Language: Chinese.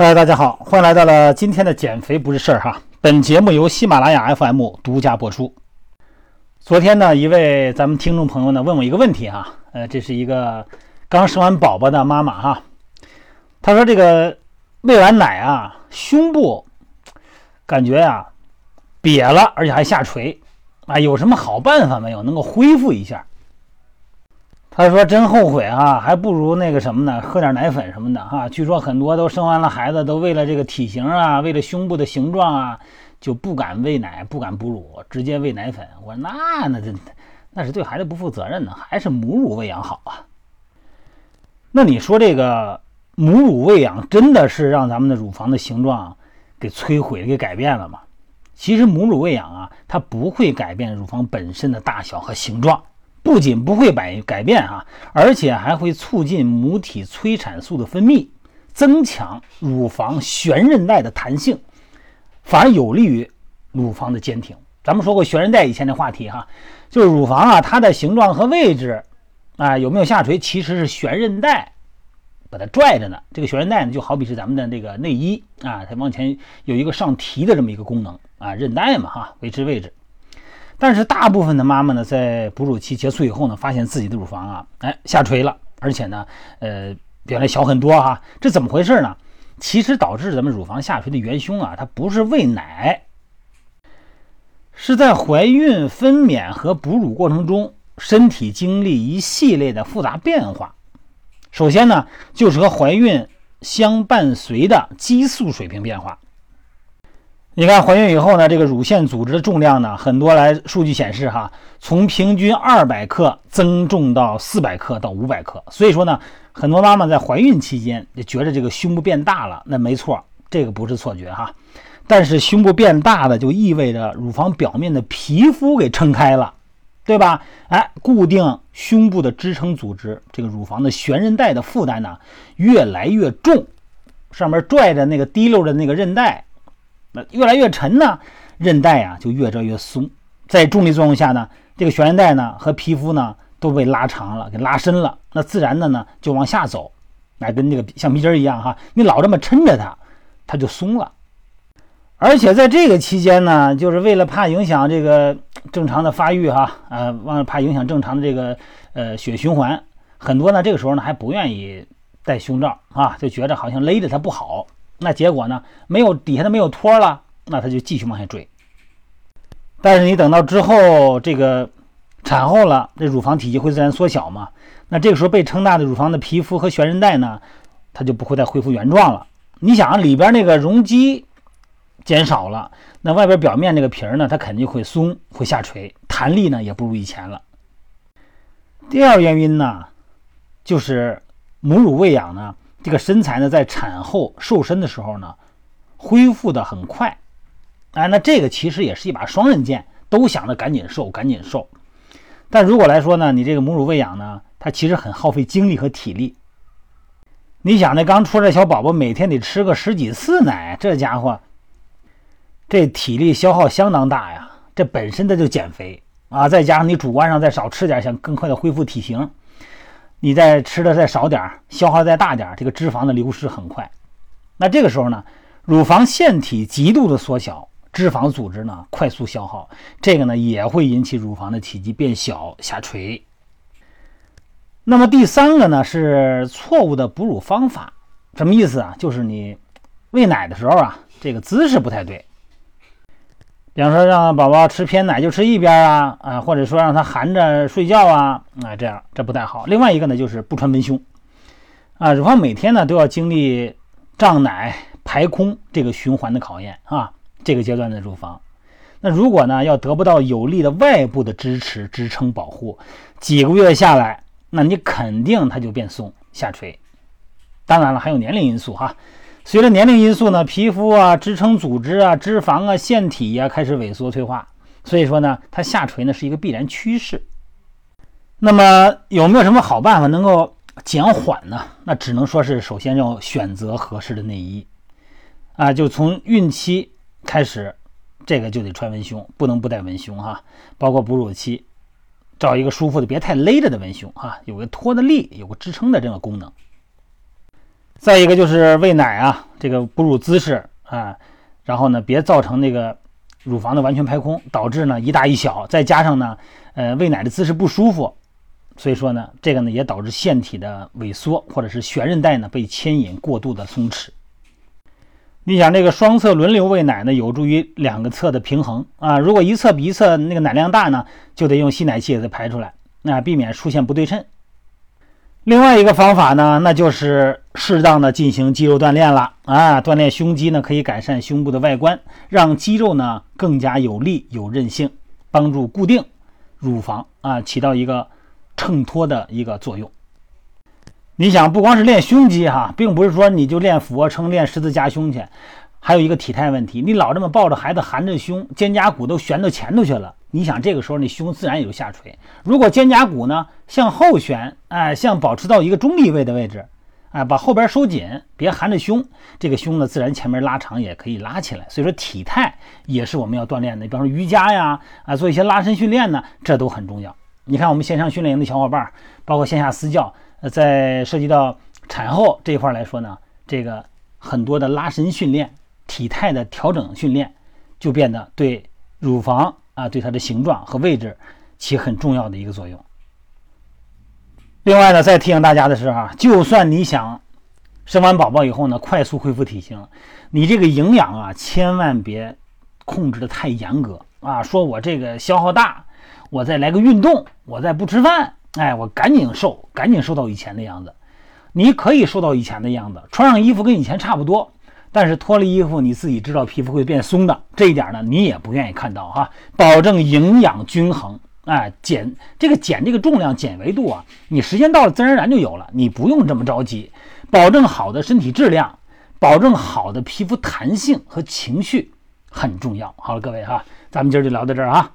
嗨，大家好，欢迎来到了今天的减肥不是事儿哈。本节目由喜马拉雅 FM 独家播出。昨天呢，一位咱们听众朋友呢问我一个问题哈，呃，这是一个刚生完宝宝的妈妈哈，她说这个喂完奶啊，胸部感觉呀瘪了，而且还下垂啊，有什么好办法没有，能够恢复一下？他说：“真后悔啊，还不如那个什么呢，喝点奶粉什么的哈。据说很多都生完了孩子，都为了这个体型啊，为了胸部的形状啊，就不敢喂奶，不敢哺乳，直接喂奶粉。我说那那这那是对孩子不负责任呢，还是母乳喂养好啊？那你说这个母乳喂养真的是让咱们的乳房的形状给摧毁、给改变了吗？其实母乳喂养啊，它不会改变乳房本身的大小和形状。”不仅不会改改变啊，而且还会促进母体催产素的分泌，增强乳房悬韧带的弹性，反而有利于乳房的坚挺。咱们说过悬韧带以前的话题哈，就是乳房啊，它的形状和位置啊有没有下垂，其实是悬韧带把它拽着呢。这个悬韧带呢，就好比是咱们的这个内衣啊，它往前有一个上提的这么一个功能啊，韧带嘛哈，维持位置。但是大部分的妈妈呢，在哺乳期结束以后呢，发现自己的乳房啊，哎下垂了，而且呢，呃，比原来小很多哈，这怎么回事呢？其实导致咱们乳房下垂的元凶啊，它不是喂奶，是在怀孕、分娩和哺乳过程中，身体经历一系列的复杂变化。首先呢，就是和怀孕相伴随的激素水平变化。你看，怀孕以后呢，这个乳腺组织的重量呢，很多来数据显示哈，从平均二百克增重到四百克到五百克。所以说呢，很多妈妈在怀孕期间就觉得这个胸部变大了，那没错，这个不是错觉哈。但是胸部变大了，就意味着乳房表面的皮肤给撑开了，对吧？哎，固定胸部的支撑组织，这个乳房的悬韧带的负担呢越来越重，上面拽着那个滴溜的那个韧带。那越来越沉呢，韧带啊就越拽越松，在重力作用下呢，这个悬韧带呢和皮肤呢都被拉长了，给拉伸了，那自然的呢就往下走，哎，跟那个橡皮筋一样哈，你老这么抻着它，它就松了。而且在这个期间呢，就是为了怕影响这个正常的发育哈，呃，忘了怕影响正常的这个呃血循环，很多呢这个时候呢还不愿意戴胸罩啊，就觉着好像勒着它不好。那结果呢？没有底下的没有托了，那他就继续往下坠。但是你等到之后这个产后了，这乳房体积会自然缩小嘛？那这个时候被撑大的乳房的皮肤和悬韧带呢，它就不会再恢复原状了。你想里边那个容积减少了，那外边表面那个皮儿呢，它肯定会松，会下垂，弹力呢也不如以前了。第二原因呢，就是母乳喂养呢。这个身材呢，在产后瘦身的时候呢，恢复的很快。哎，那这个其实也是一把双刃剑，都想着赶紧瘦，赶紧瘦。但如果来说呢，你这个母乳喂养呢，它其实很耗费精力和体力。你想，那刚出来小宝宝每天得吃个十几次奶，这家伙这体力消耗相当大呀。这本身它就减肥啊，再加上你主观上再少吃点，想更快的恢复体型。你再吃的再少点消耗再大点这个脂肪的流失很快。那这个时候呢，乳房腺体极度的缩小，脂肪组织呢快速消耗，这个呢也会引起乳房的体积变小下垂。那么第三个呢是错误的哺乳方法，什么意思啊？就是你喂奶的时候啊，这个姿势不太对。比方说，让宝宝吃偏奶就吃一边啊啊，或者说让他含着睡觉啊啊，这样这不太好。另外一个呢，就是不穿文胸啊，乳房每天呢都要经历胀奶排空这个循环的考验啊。这个阶段的乳房，那如果呢要得不到有力的外部的支持支撑保护，几个月下来，那你肯定它就变松下垂。当然了，还有年龄因素哈。随着年龄因素呢，皮肤啊、支撑组织啊、脂肪啊、腺体呀开始萎缩退化，所以说呢，它下垂呢是一个必然趋势。那么有没有什么好办法能够减缓呢？那只能说是首先要选择合适的内衣啊，就从孕期开始，这个就得穿文胸，不能不带文胸哈。包括哺乳期，找一个舒服的、别太勒着的文胸哈，有个托的力、有个支撑的这个功能。再一个就是喂奶啊，这个哺乳姿势啊，然后呢，别造成那个乳房的完全排空，导致呢一大一小，再加上呢，呃，喂奶的姿势不舒服，所以说呢，这个呢也导致腺体的萎缩，或者是悬韧带呢被牵引过度的松弛。你想这个双侧轮流喂奶呢，有助于两个侧的平衡啊。如果一侧比一侧那个奶量大呢，就得用吸奶器给它排出来，那避免出现不对称。另外一个方法呢，那就是适当的进行肌肉锻炼了啊。锻炼胸肌呢，可以改善胸部的外观，让肌肉呢更加有力、有韧性，帮助固定乳房啊，起到一个衬托的一个作用。你想，不光是练胸肌哈，并不是说你就练俯卧撑、练十字夹胸去，还有一个体态问题。你老这么抱着孩子，含着胸，肩胛骨都悬到前头去了。你想，这个时候你胸自然也就下垂。如果肩胛骨呢向后旋，哎，像保持到一个中立位的位置，哎，把后边收紧，别含着胸，这个胸呢自然前面拉长也可以拉起来。所以说体态也是我们要锻炼的，比方说瑜伽呀，啊，做一些拉伸训练呢，这都很重要。你看我们线上训练营的小伙伴，包括线下私教。呃，在涉及到产后这一块来说呢，这个很多的拉伸训练、体态的调整训练，就变得对乳房啊，对它的形状和位置起很重要的一个作用。另外呢，再提醒大家的是哈，就算你想生完宝宝以后呢，快速恢复体型，你这个营养啊，千万别控制的太严格啊。说我这个消耗大，我再来个运动，我再不吃饭。哎，我赶紧瘦，赶紧瘦到以前的样子。你可以瘦到以前的样子，穿上衣服跟以前差不多，但是脱了衣服，你自己知道皮肤会变松的。这一点呢，你也不愿意看到哈。保证营养均衡，哎，减这个减这个重量、减维度啊，你时间到了自然而然就有了，你不用这么着急。保证好的身体质量，保证好的皮肤弹性和情绪很重要。好了，各位哈，咱们今儿就聊到这儿啊。